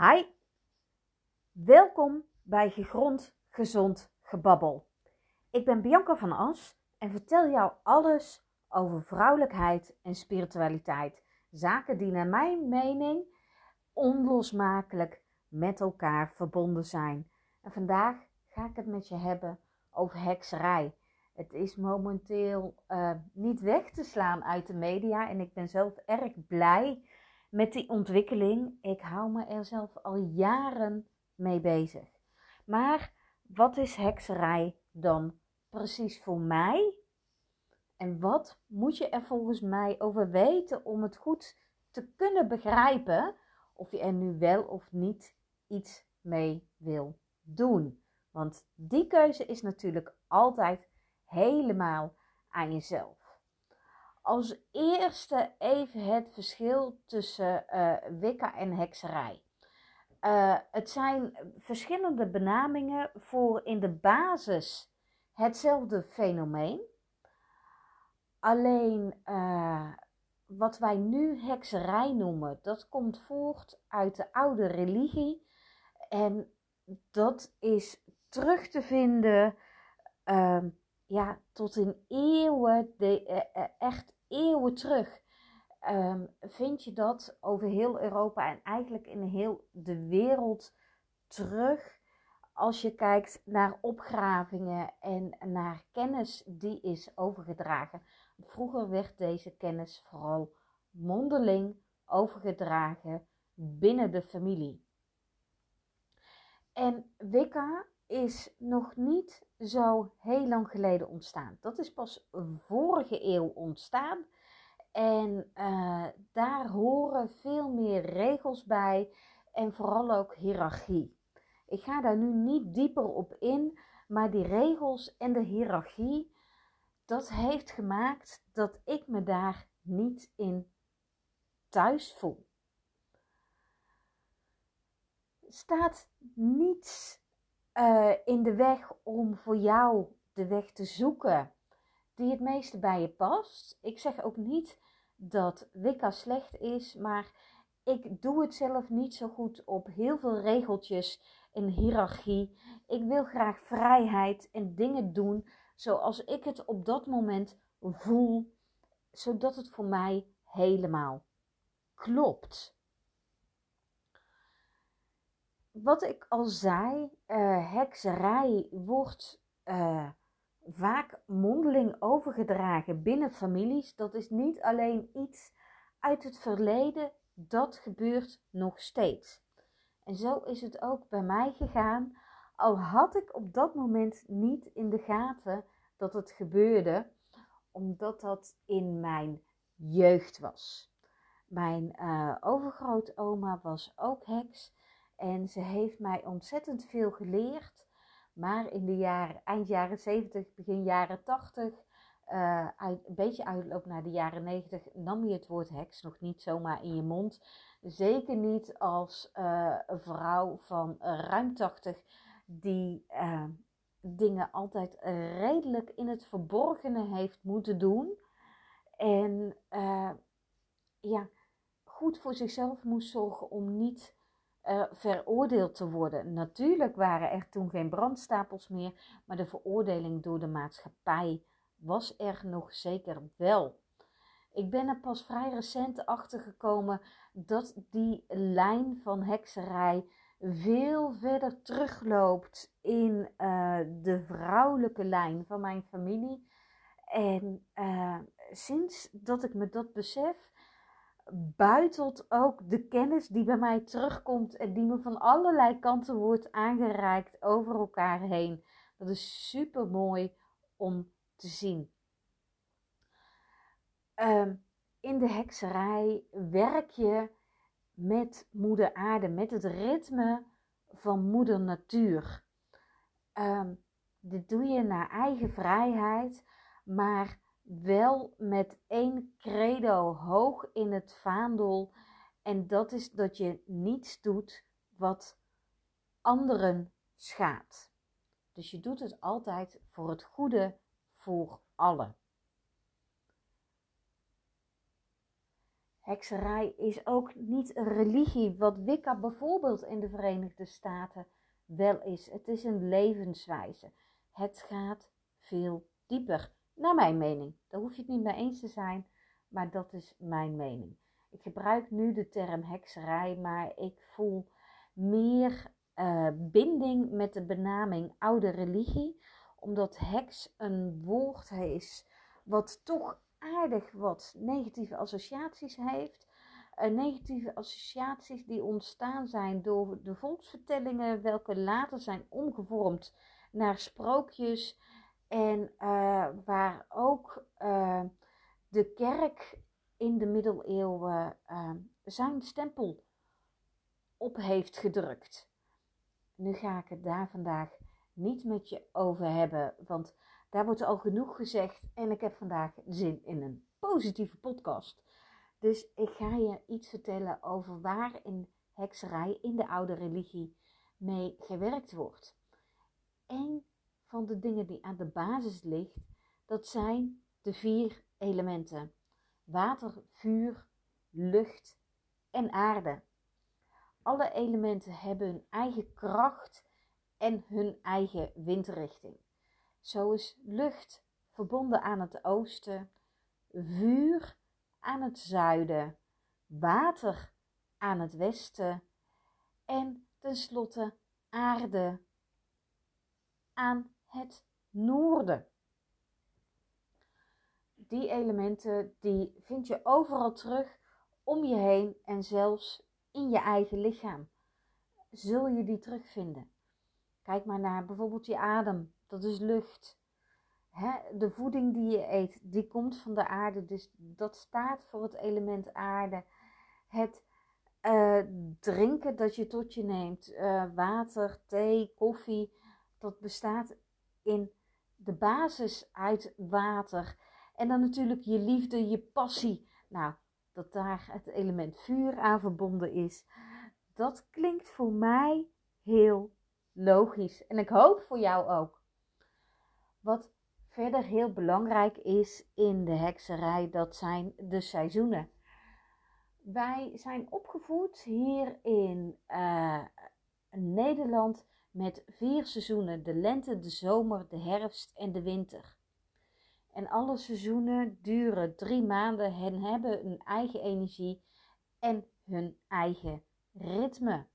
Hi, welkom bij Gegrond Gezond Gebabbel. Ik ben Bianca van As en vertel jou alles over vrouwelijkheid en spiritualiteit. Zaken die naar mijn mening onlosmakelijk met elkaar verbonden zijn. En vandaag ga ik het met je hebben over hekserij. Het is momenteel uh, niet weg te slaan uit de media en ik ben zelf erg blij met die ontwikkeling. Ik hou me er zelf al jaren mee bezig. Maar wat is hekserij dan precies voor mij? En wat moet je er volgens mij over weten om het goed te kunnen begrijpen of je er nu wel of niet iets mee wil doen? Want die keuze is natuurlijk altijd helemaal aan jezelf. Als eerste even het verschil tussen uh, Wicca en hekserij. Uh, het zijn verschillende benamingen voor in de basis hetzelfde fenomeen. Alleen uh, wat wij nu hekserij noemen, dat komt voort uit de oude religie. En dat is terug te vinden uh, ja, tot in eeuwen, de, echt eeuwen terug, um, vind je dat over heel Europa en eigenlijk in heel de wereld terug. Als je kijkt naar opgravingen en naar kennis die is overgedragen. Vroeger werd deze kennis vooral mondeling overgedragen binnen de familie. En Wicca is nog niet zo heel lang geleden ontstaan. Dat is pas vorige eeuw ontstaan. En uh, daar horen veel meer regels bij en vooral ook hiërarchie. Ik ga daar nu niet dieper op in, maar die regels en de hiërarchie, dat heeft gemaakt dat ik me daar niet in thuis voel. Staat niets uh, in de weg om voor jou de weg te zoeken die het meeste bij je past. Ik zeg ook niet dat Wicca slecht is, maar ik doe het zelf niet zo goed op heel veel regeltjes en hiërarchie. Ik wil graag vrijheid en dingen doen zoals ik het op dat moment voel, zodat het voor mij helemaal klopt wat ik al zei, uh, hekserij wordt uh, vaak mondeling overgedragen binnen families. Dat is niet alleen iets uit het verleden, dat gebeurt nog steeds. En zo is het ook bij mij gegaan, al had ik op dat moment niet in de gaten dat het gebeurde, omdat dat in mijn jeugd was. Mijn uh, overgrootoma was ook heks en ze heeft mij ontzettend veel geleerd. Maar in de jaren, eind jaren 70, begin jaren 80, uh, eh, een beetje uitloop naar de jaren 90, nam je het woord heks nog niet zomaar in je mond. Zeker niet als uh, vrouw van uh, ruim 80 die dingen altijd redelijk in het verborgene heeft moeten doen. En ja, goed voor zichzelf moest zorgen om niet uh, veroordeeld te worden. Natuurlijk waren er toen geen brandstapels meer, maar de veroordeling door de maatschappij was er nog zeker wel. Ik ben er pas vrij recent achter gekomen dat die lijn van hekserij veel verder terugloopt in uh, de vrouwelijke lijn van mijn familie. En uh, sinds dat ik me dat besef, buitelt ook de kennis die bij mij terugkomt en die me van allerlei kanten wordt aangereikt over elkaar heen. Dat is super mooi om te zien. Ehm, in de hekserij werk je met moeder aarde, met het ritme van moeder natuur. Um, dit doe je naar eigen vrijheid, maar wel met één credo hoog in het vaandel. En dat is dat je niets doet wat anderen schaadt. Dus je doet het altijd voor het goede voor allen. Hekserij is ook niet een religie, wat Wicca bijvoorbeeld in de Verenigde Staten wel is. Het is een levenswijze. Het gaat veel dieper, naar mijn mening. Daar hoef je het niet mee eens te zijn, maar dat is mijn mening. Ik gebruik nu de term hekserij, maar ik voel meer uh, binding met de benaming oude religie, omdat heks een woord is wat toch aardig wat negatieve associaties heeft. Uh, negatieve associaties die ontstaan zijn door de volksvertellingen, welke later zijn omgevormd naar sprookjes. En uh, waar ook uh, de kerk in de middeleeuwen zijn stempel op heeft gedrukt. Nu ga ik het daar vandaag niet met je over hebben, want daar wordt al genoeg gezegd en ik heb vandaag zin in een positieve podcast. Dus ik ga je iets vertellen over waar in hekserij in de oude religie mee gewerkt wordt. Een van de dingen die aan de basis ligt, dat zijn de vier elementen: water, vuur, lucht en aarde. Alle elementen hebben hun eigen kracht en hun eigen windrichting. Zo is lucht verbonden aan het oosten, vuur aan het zuiden, water aan het westen en tenslotte aarde aan het noorden. Die elementen die vind je overal terug om je heen en zelfs in je eigen lichaam. Zul je die terugvinden? Kijk maar naar bijvoorbeeld je adem, dat is lucht. de voeding die je eet, die komt van de aarde, dus dat staat voor het element aarde. Het uh, drinken dat je tot je neemt, uh, water, thee, koffie, dat bestaat in de basis uit water. En dan natuurlijk je liefde, je passie. Nou, dat daar het element vuur aan verbonden is. Dat klinkt voor mij heel logisch. En ik hoop voor jou ook. Wat verder heel belangrijk is in de hekserij, dat zijn de seizoenen. Wij zijn opgevoed hier in uh, Nederland met vier seizoenen: de lente, de zomer, de herfst en de winter. En alle seizoenen duren drie maanden en hebben hun eigen energie en hun eigen ritme.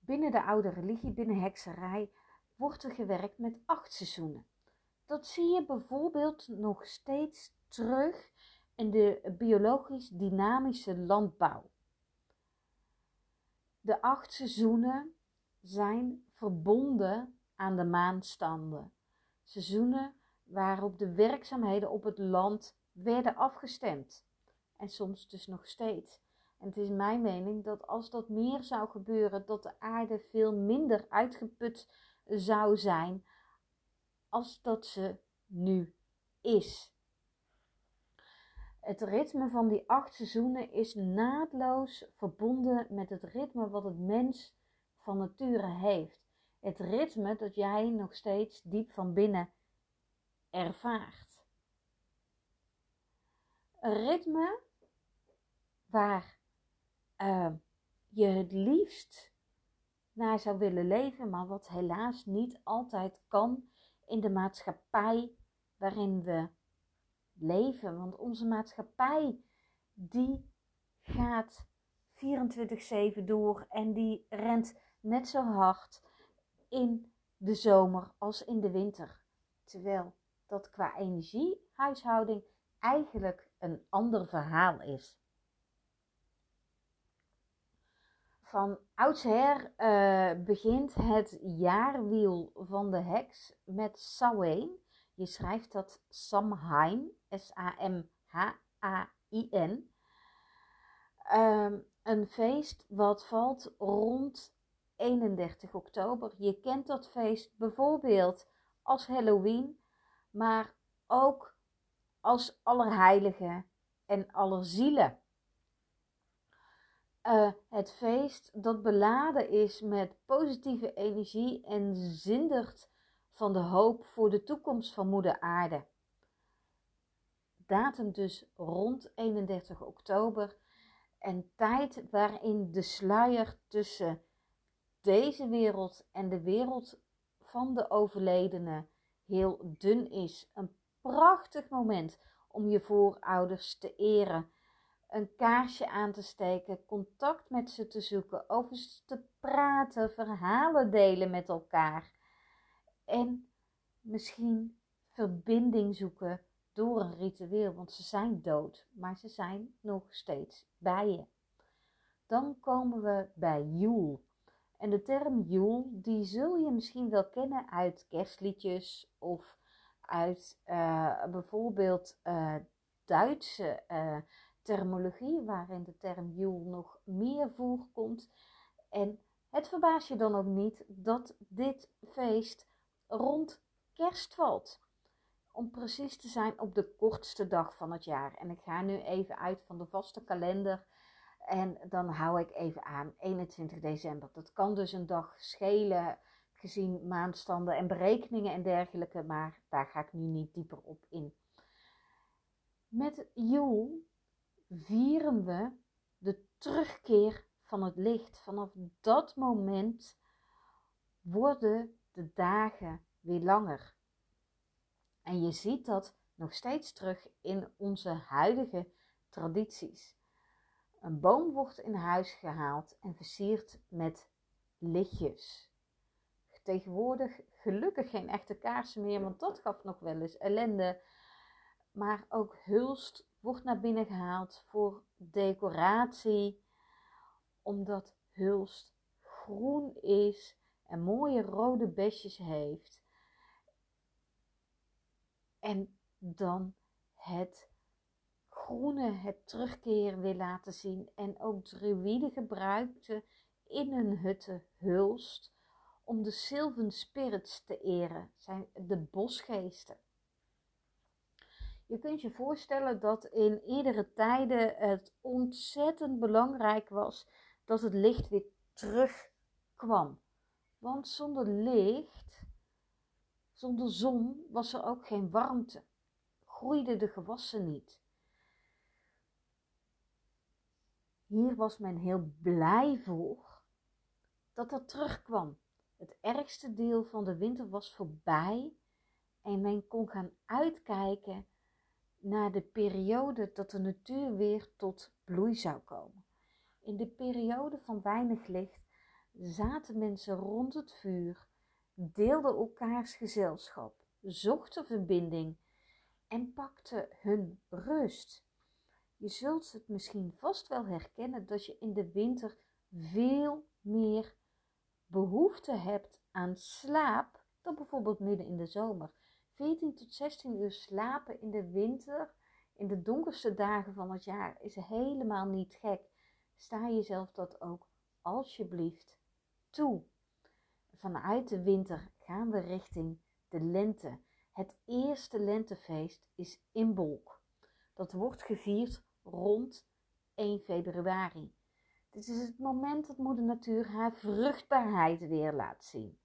Binnen de oude religie, binnen hekserij, wordt er gewerkt met acht seizoenen. Dat zie je bijvoorbeeld nog steeds terug in de biologisch dynamische landbouw. De acht seizoenen zijn verbonden aan de maanstanden. Seizoenen waarop de werkzaamheden op het land werden afgestemd. En soms dus nog steeds. En het is mijn mening dat als dat meer zou gebeuren, dat de aarde veel minder uitgeput zou zijn als dat ze nu is. Het ritme van die acht seizoenen is naadloos verbonden met het ritme wat het mens van nature heeft. Het ritme dat jij nog steeds diep van binnen ervaart. Een ritme waar uh, je het liefst naar zou willen leven, maar wat helaas niet altijd kan in de maatschappij waarin we leven. Want onze maatschappij die gaat 24/7 door en die rent net zo hard in de zomer als in de winter. Terwijl dat qua energiehuishouding eigenlijk een ander verhaal is. Van oudsher uh, begint het jaarwiel van de heks met Samhain. Je schrijft dat Samhain, S-A-M-H-A-I-N. Uh, een feest wat valt rond 31 oktober. Je kent dat feest bijvoorbeeld als Halloween, maar ook als Allerheilige en Allerzielen. Uh, het feest dat beladen is met positieve energie en zindert van de hoop voor de toekomst van Moeder Aarde. Datum dus rond 31 oktober En tijd waarin de sluier tussen deze wereld en de wereld van de overledene heel dun is. Een prachtig moment om je voorouders te eren. Een kaarsje aan te steken, contact met ze te zoeken, over ze te praten, verhalen delen met elkaar. En misschien verbinding zoeken door een ritueel, want ze zijn dood, maar ze zijn nog steeds bij je. Dan komen we bij Joel. En de term Joel, die zul je misschien wel kennen uit kerstliedjes of uit uh, bijvoorbeeld uh, Duitse uh, terminologie, waarin de term Joel nog meer voorkomt. En het verbaast je dan ook niet dat dit feest rond kerst valt. Om precies te zijn op de kortste dag van het jaar. En ik ga nu even uit van de vaste kalender. En dan hou ik even aan 21 december. Dat kan dus een dag schelen gezien maandstanden en berekeningen en dergelijke. Maar daar ga ik nu niet dieper op in. Met Joel vieren we de terugkeer van het licht. Vanaf dat moment worden de dagen weer langer. En je ziet dat nog steeds terug in onze huidige tradities. Een boom wordt in huis gehaald en versierd met lichtjes. Tegenwoordig gelukkig geen echte kaarsen meer, want dat gaf nog wel eens ellende. Maar ook hulst wordt naar binnen gehaald voor decoratie, omdat hulst groen is en mooie rode besjes heeft. En dan het groene, het terugkeren wil laten zien. En ook druïden gebruikte in hun hutten hulst om de Sylvan Spirits te eren, zijn de bosgeesten. Je kunt je voorstellen dat in iedere tijden het ontzettend belangrijk was dat het licht weer terugkwam. Want zonder licht, zonder zon, was er ook geen warmte. Groeiden de gewassen niet. Hier was men heel blij voor dat dat terugkwam. Het ergste deel van de winter was voorbij en men kon gaan uitkijken naar de periode dat de natuur weer tot bloei zou komen. In de periode van weinig licht zaten mensen rond het vuur, deelden elkaars gezelschap, zochten verbinding en pakten hun rust. Je zult het misschien vast wel herkennen dat je in de winter veel meer behoefte hebt aan slaap dan bijvoorbeeld midden in de zomer. 14 tot 16 uur slapen in de winter, in de donkerste dagen van het jaar, is helemaal niet gek. Sta jezelf dat ook alsjeblieft toe. Vanuit de winter gaan we richting de lente. Het eerste lentefeest is Imbolc. Dat wordt gevierd rond 1 februari. Dit is het moment dat moeder natuur haar vruchtbaarheid weer laat zien.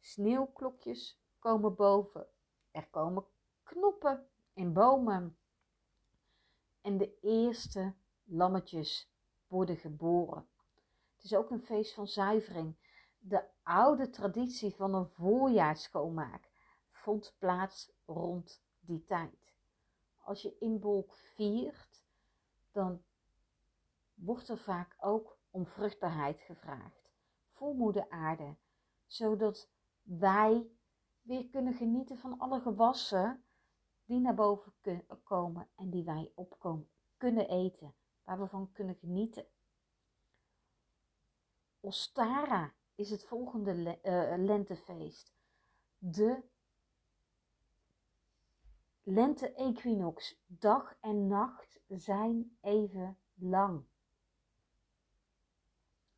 Sneeuwklokjes komen boven. Er komen knoppen in bomen. En de eerste lammetjes worden geboren. Het is ook een feest van zuivering. De oude traditie van een voorjaarsschoonmaak vond plaats rond die tijd. Als je inbolk viert, dan wordt er vaak ook om vruchtbaarheid gevraagd voor aarde, zodat wij weer kunnen genieten van alle gewassen die naar boven komen en die wij opkomen, kunnen eten, waar we van kunnen genieten. Ostara is het volgende uh, lentefeest. De lente-equinox, dag en nacht zijn even lang.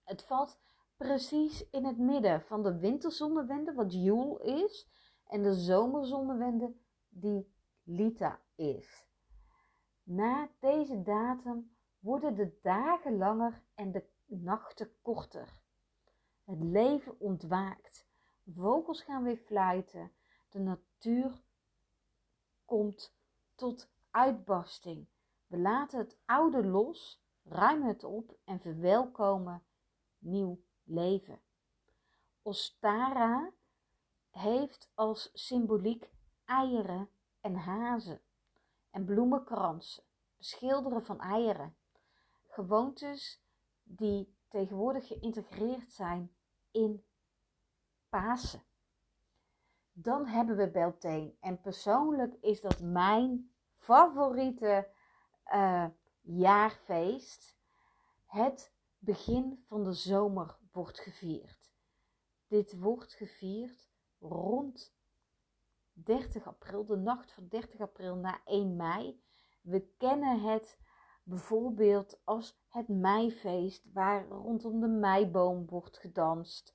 Het valt precies in het midden van de winterzonnewende, wat Joel is, en de zomerzonnewende, die Lita is. Na deze datum worden de dagen langer en de nachten korter. Het leven ontwaakt. Vogels gaan weer fluiten. De natuur komt tot uitbarsting. We laten het oude los, ruimen het op en verwelkomen nieuw leven. Ostara heeft als symboliek eieren en hazen en bloemenkransen, beschilderen van eieren. Gewoontes die tegenwoordig geïntegreerd zijn in Pasen. Dan hebben we Beltane. En persoonlijk is dat mijn favoriete uh, jaarfeest. Het begin van de zomer wordt gevierd. Dit wordt gevierd rond 30 april, de nacht van 30 april na 1 mei. We kennen het bijvoorbeeld als het meifeest, waar rondom de meiboom wordt gedanst.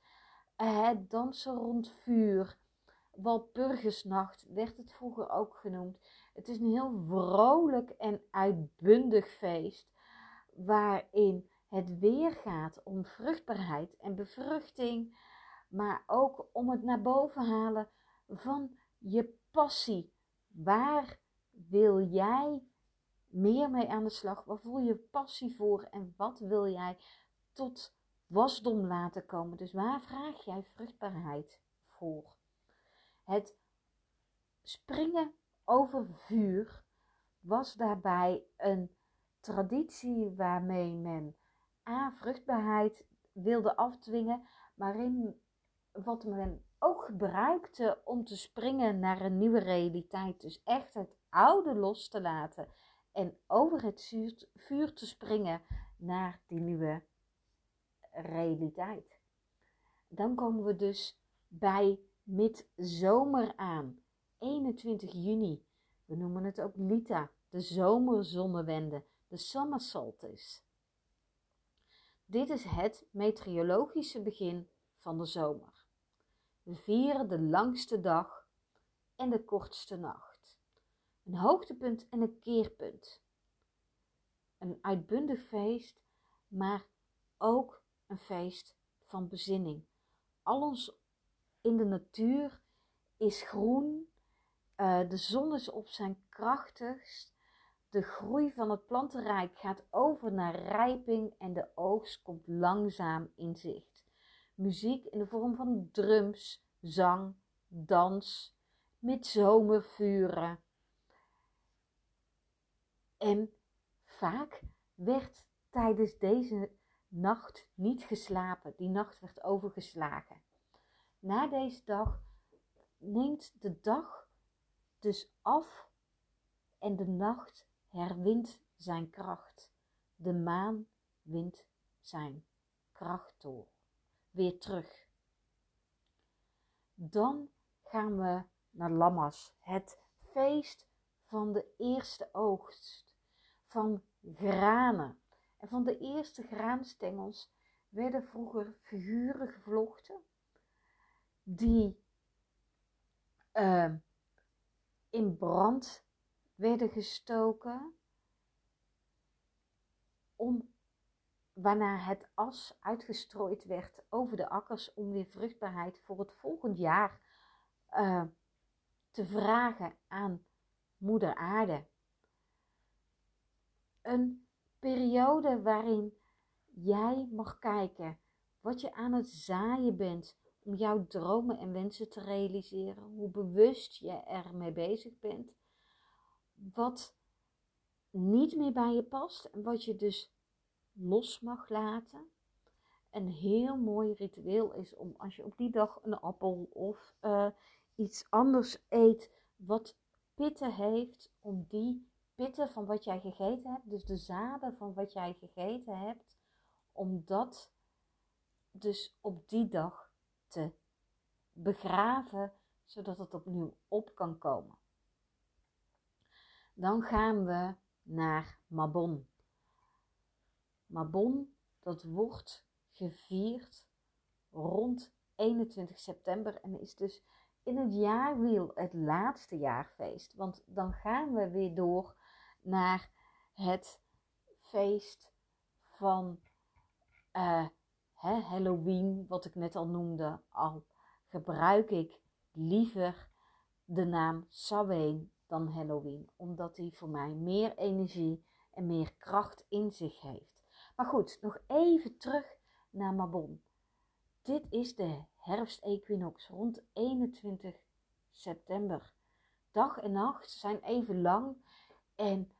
Het dansen rond vuur. Walpurgisnacht werd het vroeger ook genoemd. Het is een heel vrolijk en uitbundig feest, waarin het weer gaat om vruchtbaarheid en bevruchting, maar ook om het naar boven halen van je passie. Waar wil jij meer mee aan de slag? Waar voel je passie voor en wat wil jij tot wasdom laten komen? Dus waar vraag jij vruchtbaarheid voor? Het springen over vuur was daarbij een traditie waarmee men a vruchtbaarheid wilde afdwingen, maar in wat men ook gebruikte om te springen naar een nieuwe realiteit. Dus echt het oude los te laten en over het vuur te springen naar die nieuwe realiteit. Dan komen we dus bij midzomer aan. 21 juni. We noemen het ook Lita, de zomerzonnewende, de summer solstice. Dit is het meteorologische begin van de zomer. We vieren de langste dag en de kortste nacht. Een hoogtepunt en een keerpunt. Een uitbundig feest, maar ook een feest van bezinning. Alles in de natuur is groen, uh, de zon is op zijn krachtigst, de groei van het plantenrijk gaat over naar rijping en de oogst komt langzaam in zicht muziek in de vorm van drums, zang, dans, met zomervuren. En vaak werd tijdens deze nacht niet geslapen. Die nacht werd overgeslagen. Na deze dag neemt de dag dus af en de nacht herwint zijn kracht. De maan wint zijn kracht door weer terug. Dan gaan we naar Lammas, het feest van de eerste oogst, van granen. En van de eerste graanstengels werden vroeger figuren gevlochten, die uh, in brand werden gestoken om waarna het as uitgestrooid werd over de akkers om weer vruchtbaarheid voor het volgend jaar uh, te vragen aan Moeder Aarde. Een periode waarin jij mag kijken wat je aan het zaaien bent om jouw dromen en wensen te realiseren, hoe bewust je ermee bezig bent, wat niet meer bij je past en wat je dus los mag laten. Een heel mooi ritueel is om als je op die dag een appel of uh, iets anders eet wat pitten heeft, om die pitten van wat jij gegeten hebt, dus de zaden van wat jij gegeten hebt, om dat dus op die dag begraven, zodat het opnieuw op kan komen. Dan gaan we naar Mabon. Mabon, dat wordt gevierd rond 21 september en is dus in het jaarwiel het laatste jaarfeest. Want dan gaan we weer door naar het feest van uh, Halloween, wat ik net al noemde. Al gebruik ik liever de naam Samhain dan Halloween, omdat die voor mij meer energie en meer kracht in zich heeft. Maar goed, nog even terug naar Mabon. Dit is de herfstequinox rond 21 september. Dag en nacht zijn even lang en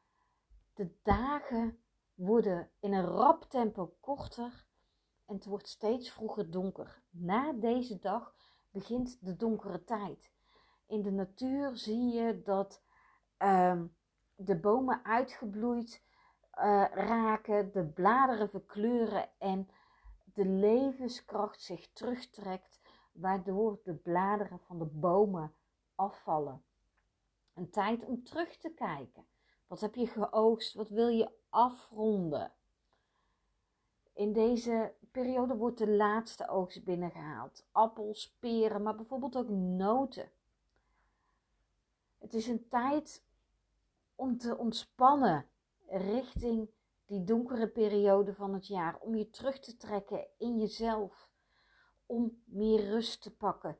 de dagen worden in een rap tempo korter en het wordt steeds vroeger donker. Na deze dag begint de donkere tijd. In de natuur zie je dat ehm, de bomen uitgebloeid uh, raken, de bladeren verkleuren en de levenskracht zich terugtrekt, waardoor de bladeren van de bomen afvallen. Een tijd om terug te kijken. Wat heb je geoogst? Wat wil je afronden? In deze periode wordt de laatste oogst binnengehaald. Appels, peren, maar bijvoorbeeld ook noten. Het is een tijd om te ontspannen richting die donkere periode van het jaar. Om je terug te trekken in jezelf. Om meer rust te pakken.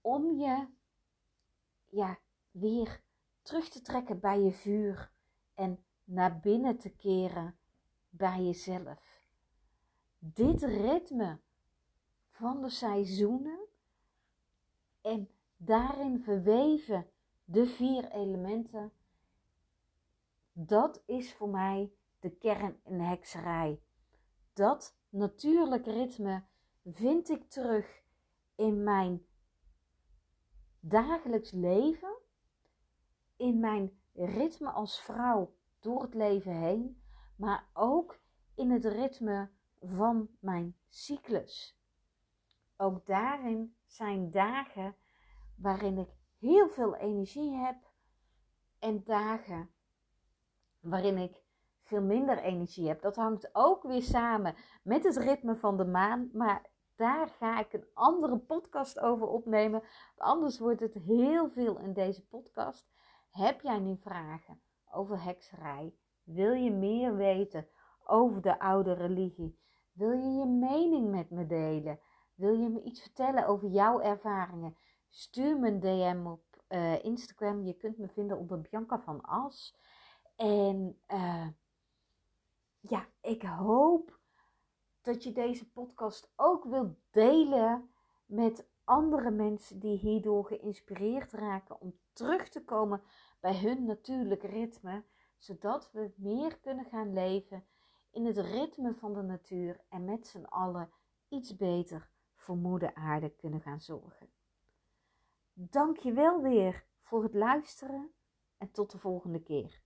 Om je ja, weer terug te trekken bij je vuur. En naar binnen te keren bij jezelf. Dit ritme van de seizoenen en daarin verweven de vier elementen dat is voor mij de kern in hekserij. Dat natuurlijk ritme vind ik terug in mijn dagelijks leven, in mijn ritme als vrouw door het leven heen, maar ook in het ritme van mijn cyclus. Ook daarin zijn dagen waarin ik heel veel energie heb en dagen waarin ik veel minder energie heb. Dat hangt ook weer samen met het ritme van de maan. Maar daar ga ik een andere podcast over opnemen. Anders wordt het heel veel in deze podcast. Heb jij nu vragen over hekserij? Wil je meer weten over de oude religie? Wil je je mening met me delen? Wil je me iets vertellen over jouw ervaringen? Stuur me een DM op uh, Instagram. Je kunt me vinden onder Bianca van As. En uh, ja, ik hoop dat je deze podcast ook wilt delen met andere mensen die hierdoor geïnspireerd raken om terug te komen bij hun natuurlijke ritme, zodat we meer kunnen gaan leven in het ritme van de natuur en met z'n allen iets beter voor moeder aarde kunnen gaan zorgen. Dank je wel weer voor het luisteren en tot de volgende keer.